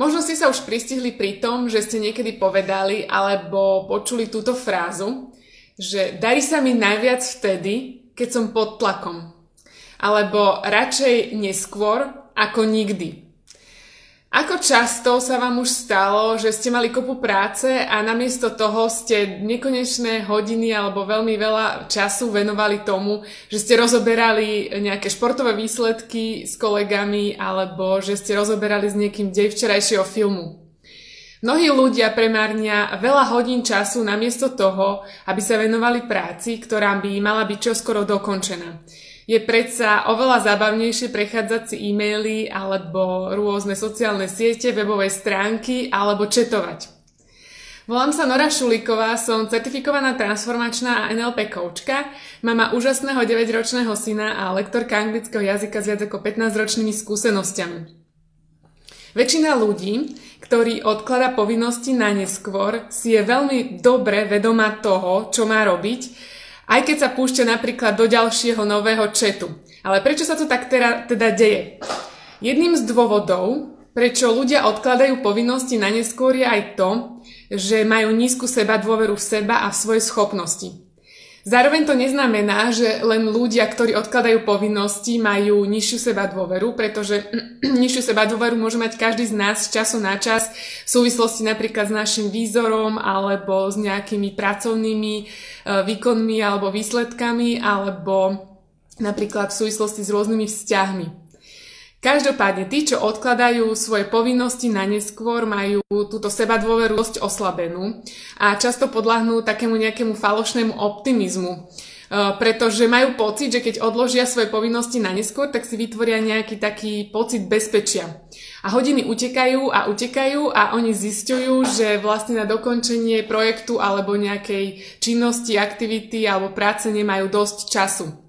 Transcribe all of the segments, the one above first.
Možno ste sa už pristihli pri tom, že ste niekedy povedali alebo počuli túto frázu, že darí sa mi najviac vtedy, keď som pod tlakom. Alebo radšej neskôr ako nikdy. Ako často sa vám už stalo, že ste mali kopu práce a namiesto toho ste nekonečné hodiny alebo veľmi veľa času venovali tomu, že ste rozoberali nejaké športové výsledky s kolegami alebo že ste rozoberali s niekým dej včerajšieho filmu. Mnohí ľudia premárnia veľa hodín času namiesto toho, aby sa venovali práci, ktorá by mala byť čoskoro dokončená je predsa oveľa zábavnejšie prechádzať si e-maily alebo rôzne sociálne siete, webové stránky alebo četovať. Volám sa Nora Šulíková, som certifikovaná transformačná a NLP koučka, mama úžasného 9-ročného syna a lektorka anglického jazyka s viac ako 15-ročnými skúsenosťami. Väčšina ľudí, ktorí odklada povinnosti na neskôr, si je veľmi dobre vedoma toho, čo má robiť aj keď sa púšťa napríklad do ďalšieho nového četu. Ale prečo sa to tak teda, teda deje? Jedným z dôvodov, prečo ľudia odkladajú povinnosti na neskôr je aj to, že majú nízku seba dôveru v seba a v svoje schopnosti. Zároveň to neznamená, že len ľudia, ktorí odkladajú povinnosti, majú nižšiu seba dôveru, pretože nižšiu seba dôveru môže mať každý z nás z času na čas v súvislosti napríklad s našim výzorom alebo s nejakými pracovnými e, výkonmi alebo výsledkami alebo napríklad v súvislosti s rôznymi vzťahmi. Každopádne, tí, čo odkladajú svoje povinnosti na neskôr, majú túto seba dosť oslabenú a často podľahnú takému nejakému falošnému optimizmu. E, pretože majú pocit, že keď odložia svoje povinnosti na neskôr, tak si vytvoria nejaký taký pocit bezpečia. A hodiny utekajú a utekajú a oni zistujú, že vlastne na dokončenie projektu alebo nejakej činnosti, aktivity alebo práce nemajú dosť času.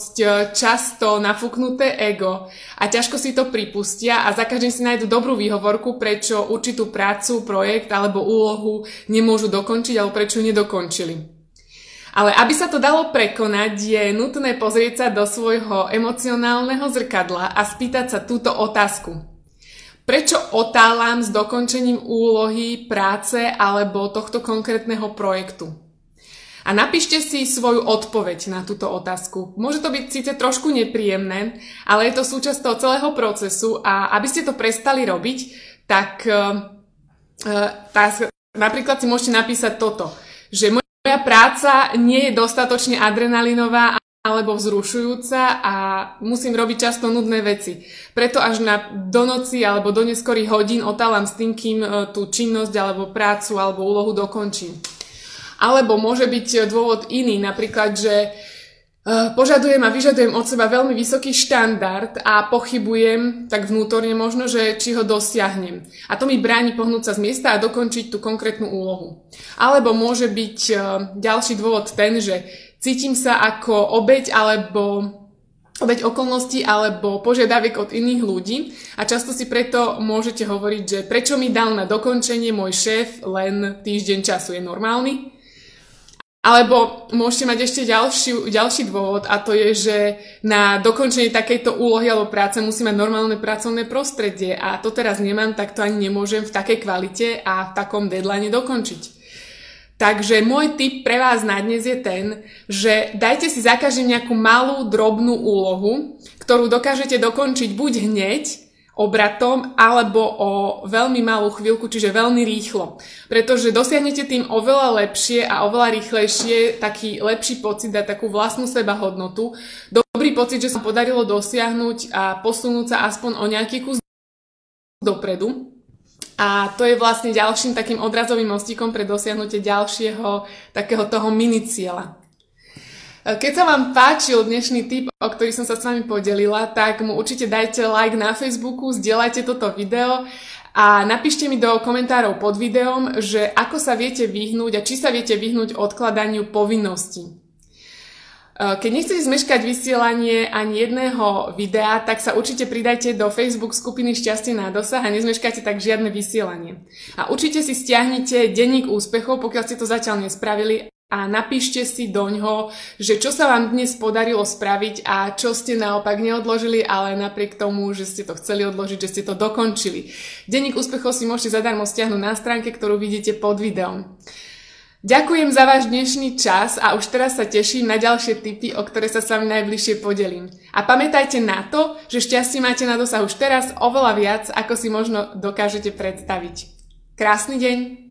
E, často nafúknuté ego a ťažko si to pripustia a za každým si nájdu dobrú výhovorku, prečo určitú prácu, projekt alebo úlohu nemôžu dokončiť alebo prečo nedokončili. Ale aby sa to dalo prekonať, je nutné pozrieť sa do svojho emocionálneho zrkadla a spýtať sa túto otázku. Prečo otálam s dokončením úlohy, práce alebo tohto konkrétneho projektu? A napíšte si svoju odpoveď na túto otázku. Môže to byť síce trošku nepríjemné, ale je to súčasť toho celého procesu a aby ste to prestali robiť, tak uh, tá, napríklad si môžete napísať toto, že moja práca nie je dostatočne adrenalinová alebo vzrušujúca a musím robiť často nudné veci. Preto až na do noci alebo do neskorých hodín otálam s tým, kým uh, tú činnosť alebo prácu alebo úlohu dokončím. Alebo môže byť dôvod iný, napríklad, že eh, požadujem a vyžadujem od seba veľmi vysoký štandard a pochybujem, tak vnútorne možno, že či ho dosiahnem. A to mi bráni pohnúť sa z miesta a dokončiť tú konkrétnu úlohu. Alebo môže byť eh, ďalší dôvod ten, že cítim sa ako obeď alebo obeď okolností alebo požiadaviek od iných ľudí a často si preto môžete hovoriť, že prečo mi dal na dokončenie môj šéf len týždeň času, je normálny? Alebo môžete mať ešte ďalší, ďalší dôvod a to je, že na dokončenie takejto úlohy alebo práce musí mať normálne pracovné prostredie a to teraz nemám, tak to ani nemôžem v takej kvalite a v takom deadline dokončiť. Takže môj tip pre vás na dnes je ten, že dajte si za každým nejakú malú, drobnú úlohu, ktorú dokážete dokončiť buď hneď, obratom alebo o veľmi malú chvíľku, čiže veľmi rýchlo. Pretože dosiahnete tým oveľa lepšie a oveľa rýchlejšie taký lepší pocit a takú vlastnú seba hodnotu. Dobrý pocit, že sa podarilo dosiahnuť a posunúť sa aspoň o nejaký kus dopredu. A to je vlastne ďalším takým odrazovým mostíkom pre dosiahnutie ďalšieho takého toho mini. Keď sa vám páčil dnešný tip, o ktorý som sa s vami podelila, tak mu určite dajte like na Facebooku, zdieľajte toto video A napíšte mi do komentárov pod videom, že ako sa viete vyhnúť a či sa viete vyhnúť odkladaniu povinností. E, keď nechcete zmeškať vysielanie ani jedného videa, tak sa určite pridajte do Facebook skupiny Šťastie na dosah a nezmeškáte tak žiadne vysielanie. A určite si stiahnite denník úspechov, pokiaľ ste to zatiaľ nespravili a napíšte si doňho, že čo sa vám dnes podarilo spraviť a čo ste naopak neodložili, ale napriek tomu, že ste to chceli odložiť, že ste to dokončili. Denník úspechov si môžete zadarmo stiahnuť na stránke, ktorú vidíte pod videom. Ďakujem za váš dnešný čas a už teraz sa teším na ďalšie tipy, o ktoré sa s vami najbližšie podelím. A pamätajte na to, že šťastie máte na dosah už teraz oveľa viac, ako si možno dokážete predstaviť. Krásny deň!